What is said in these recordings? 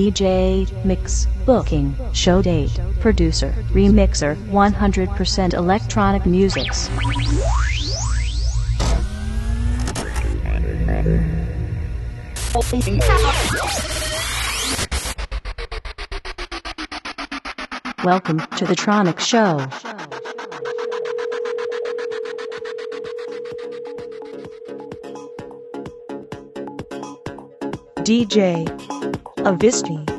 DJ, mix, booking, show date, producer, remixer, 100% electronic musics. Welcome to the Tronic Show. DJ Avisti.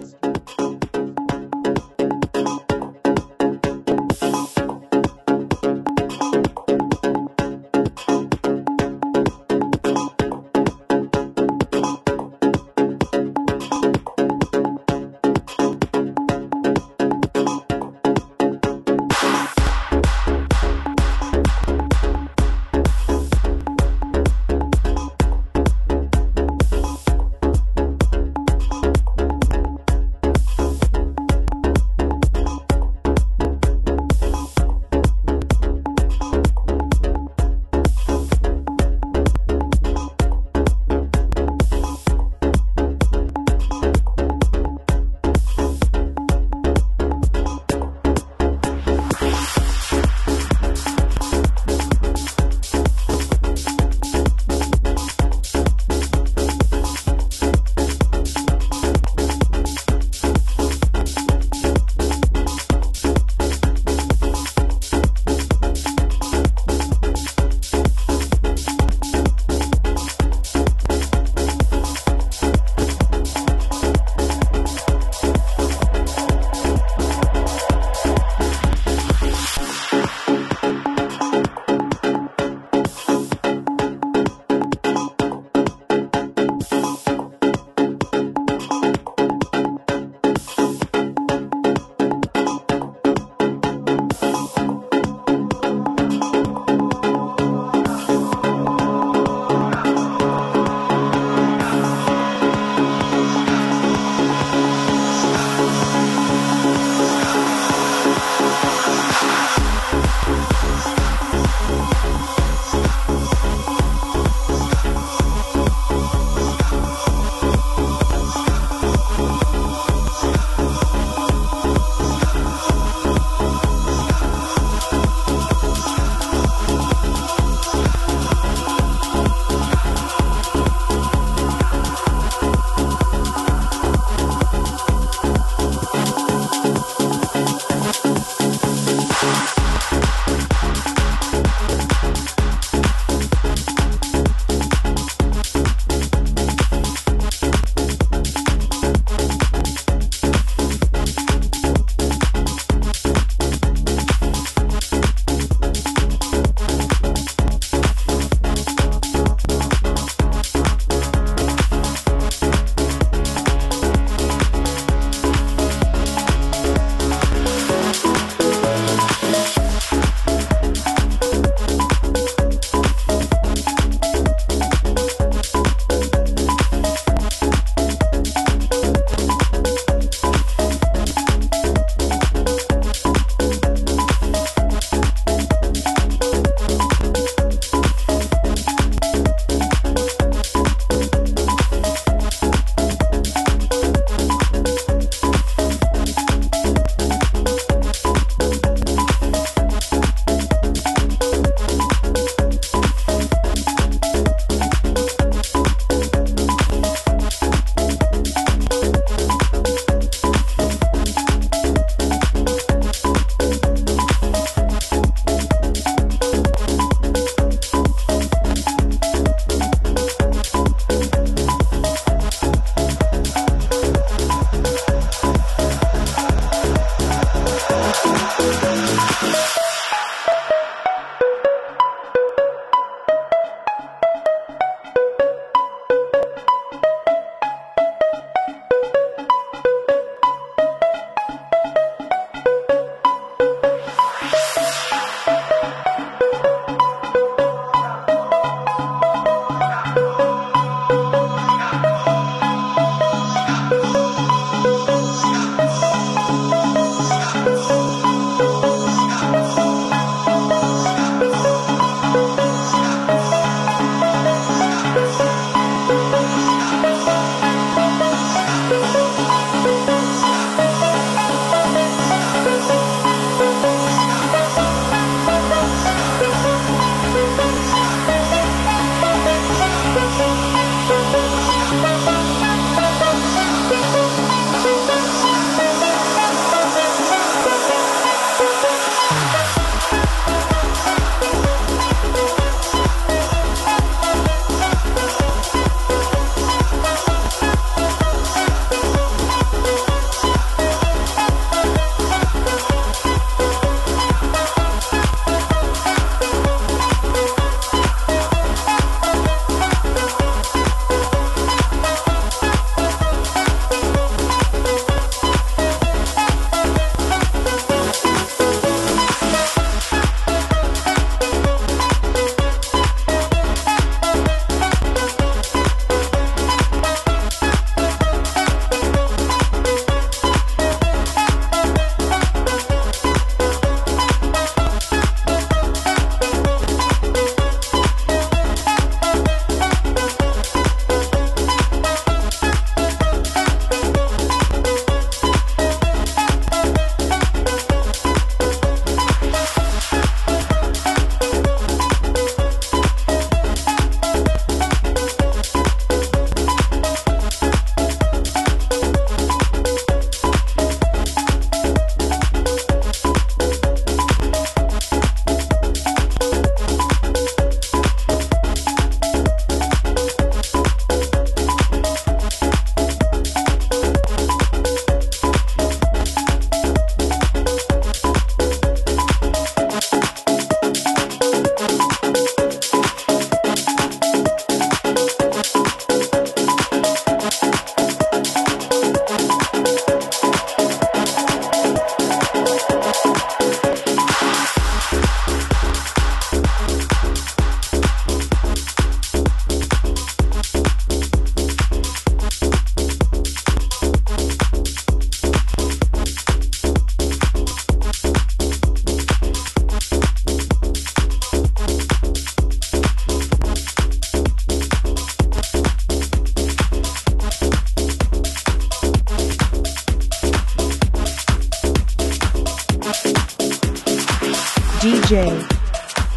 DJ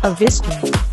Avisto.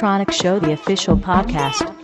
Tronic Show, the official podcast.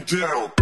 Down.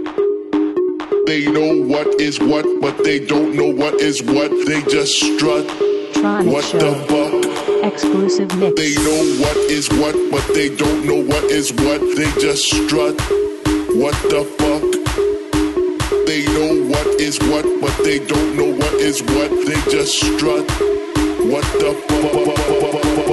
They know what is what, but they don't know what is what. They just strut. What the fuck? They know what is what, but they don't know what is what. They just strut. Tronic What the fuck? Exclusive mix. They know what is what, but they don't know what is what. They just strut. What the fuck? They know what is what, but they don't know what is what. They just strut. What the fuck?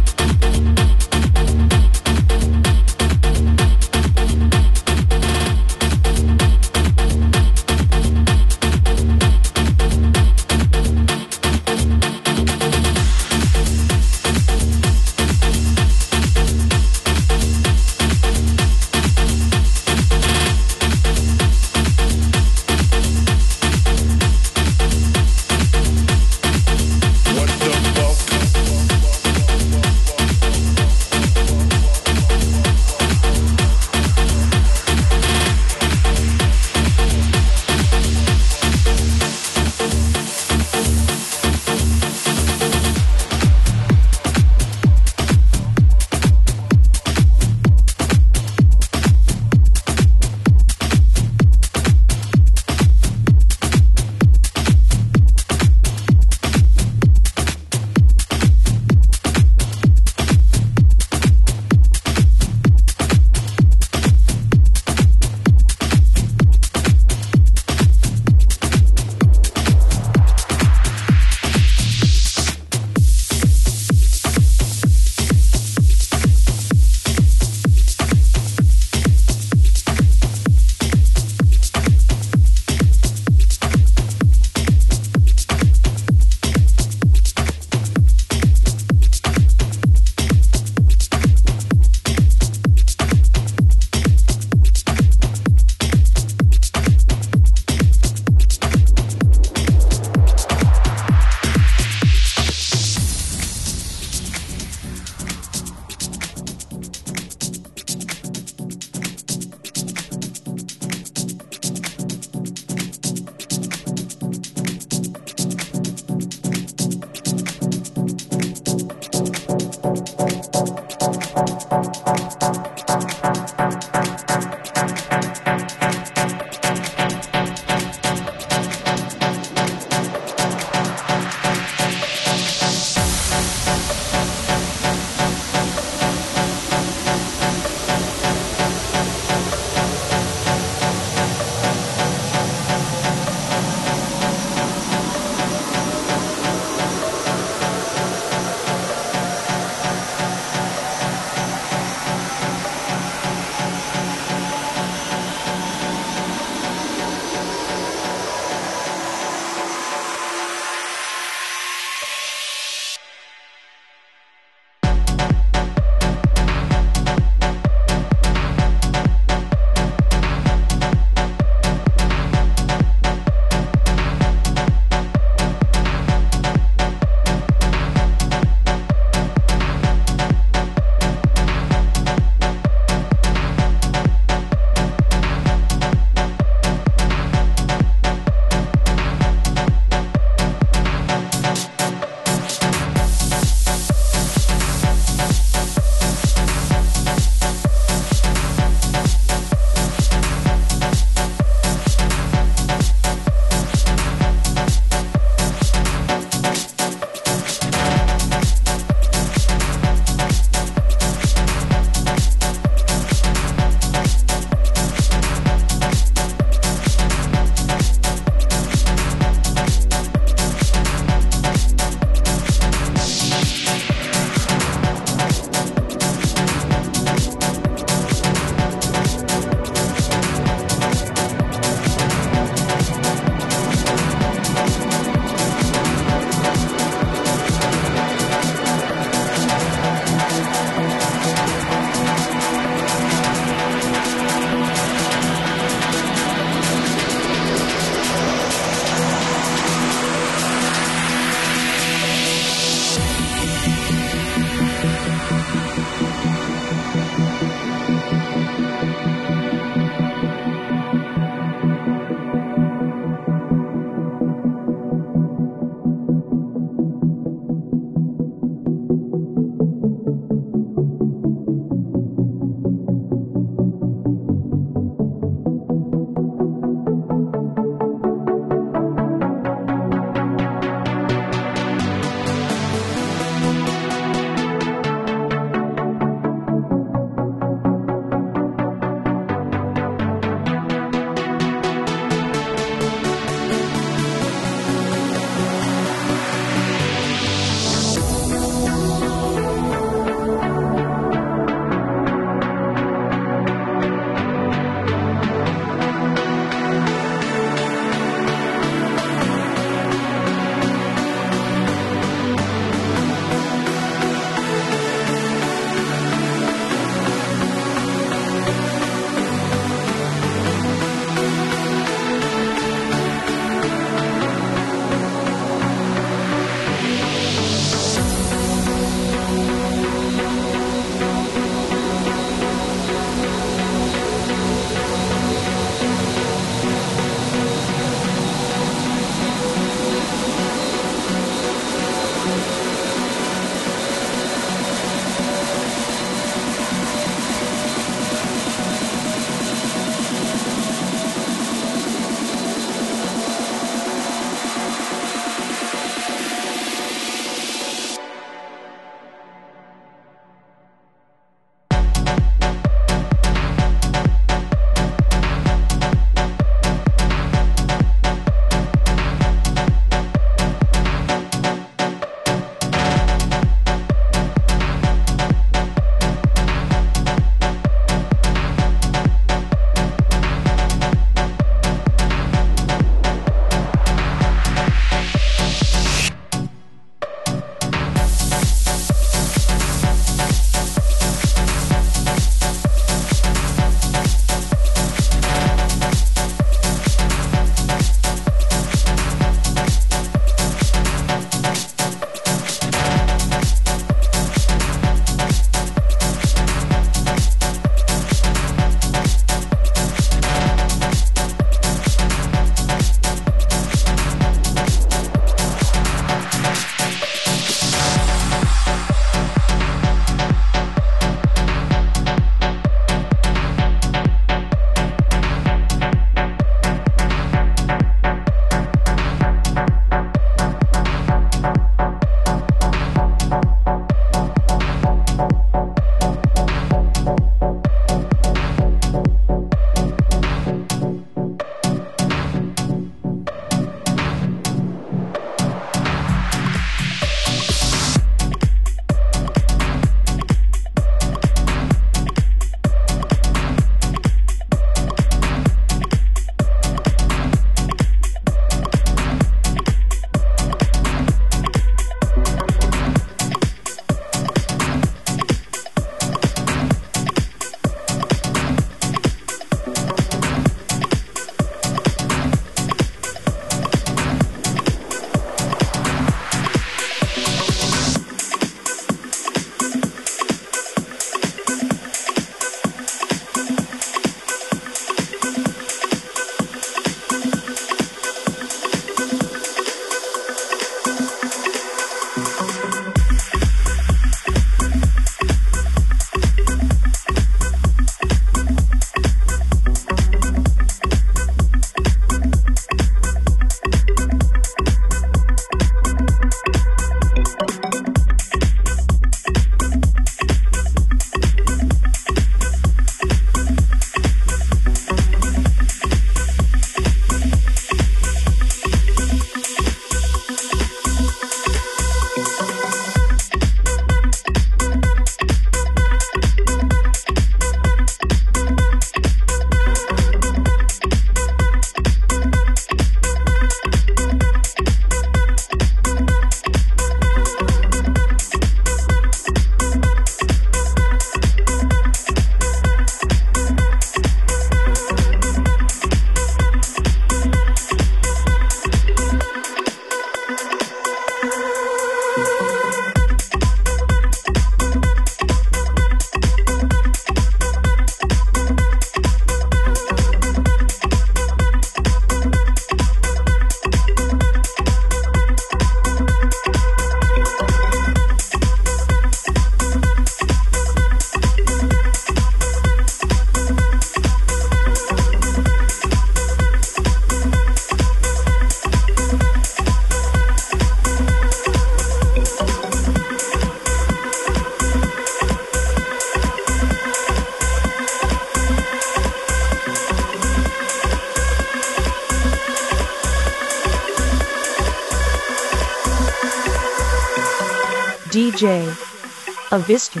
Avister.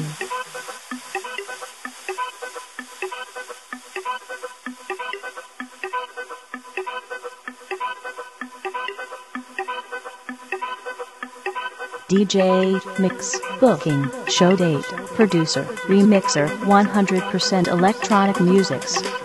DJ, mix, booking, show date, producer, remixer, 100% electronic musics.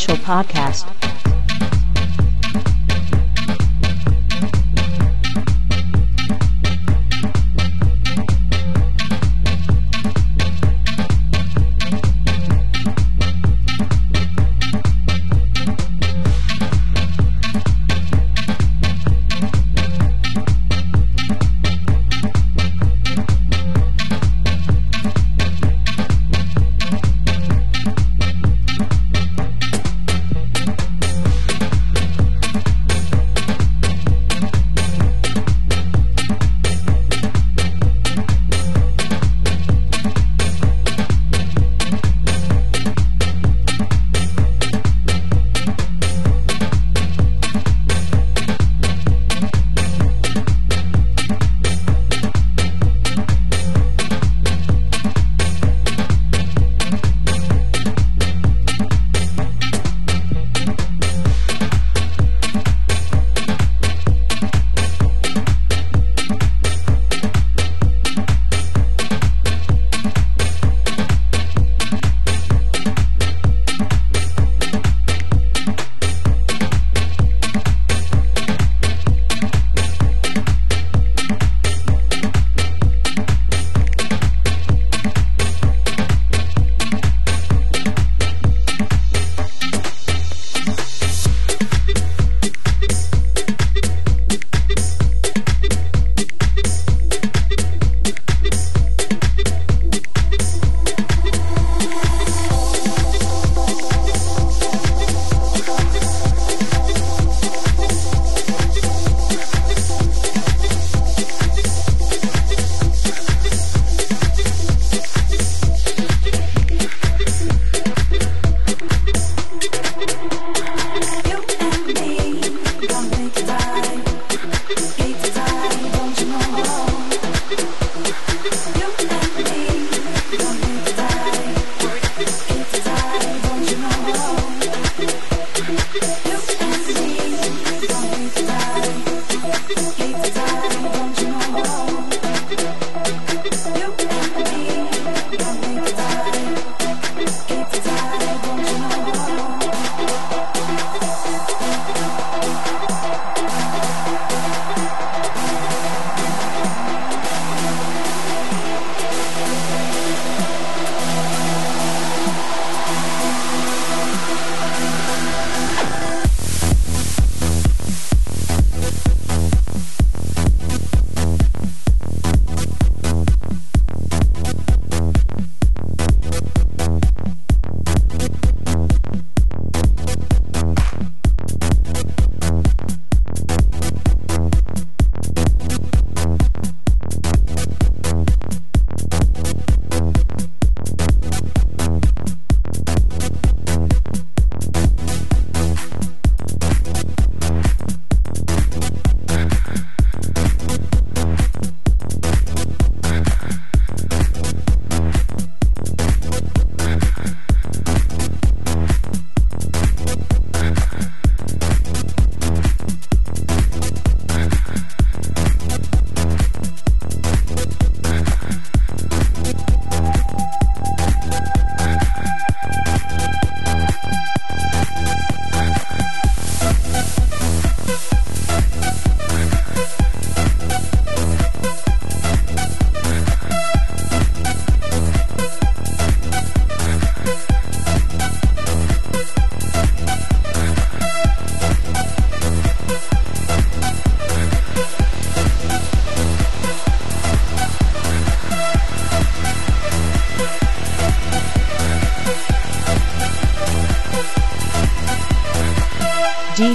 Show, the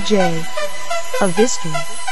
DJ of history.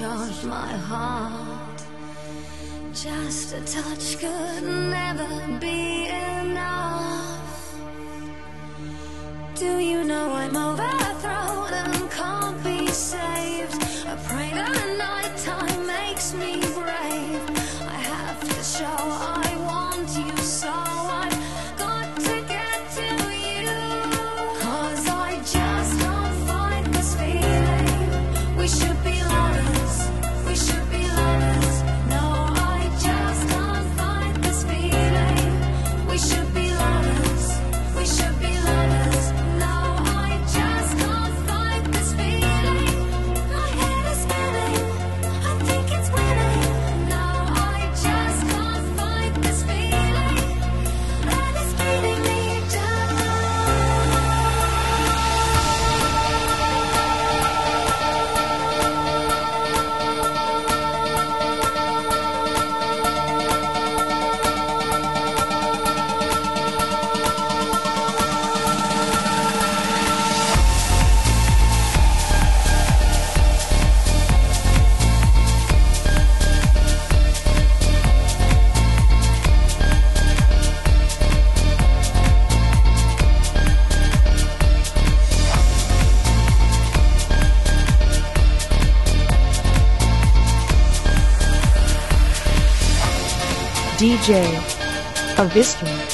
Charge my heart. Just a touch could never be enough. Do you? DJ Avisky.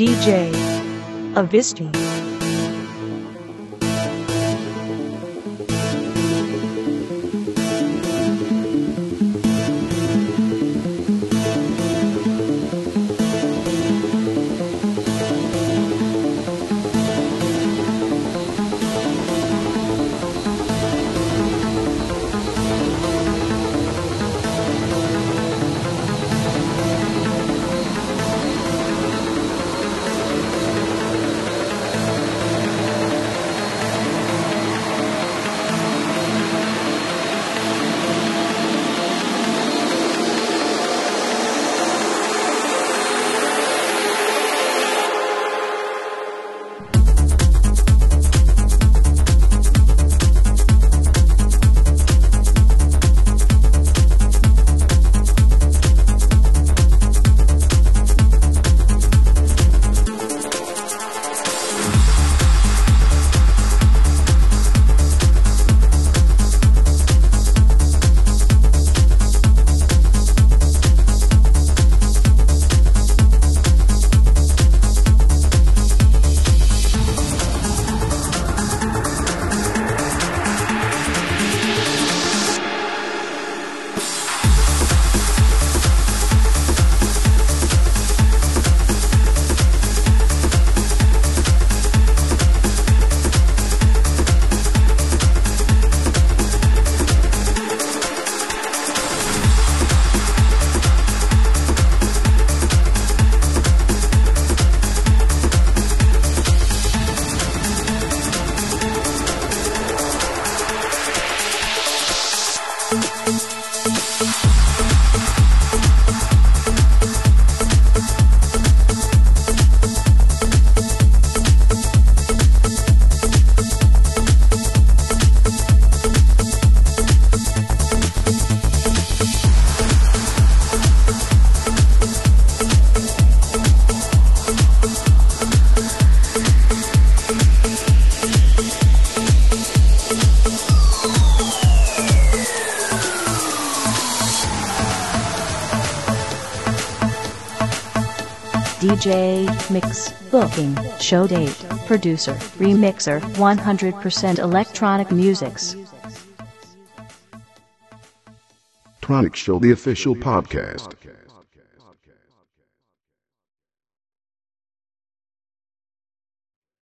DJ Avisti. DJ, mix, booking, show date, producer, remixer, 100% electronic musics. Tronic Show, the official podcast.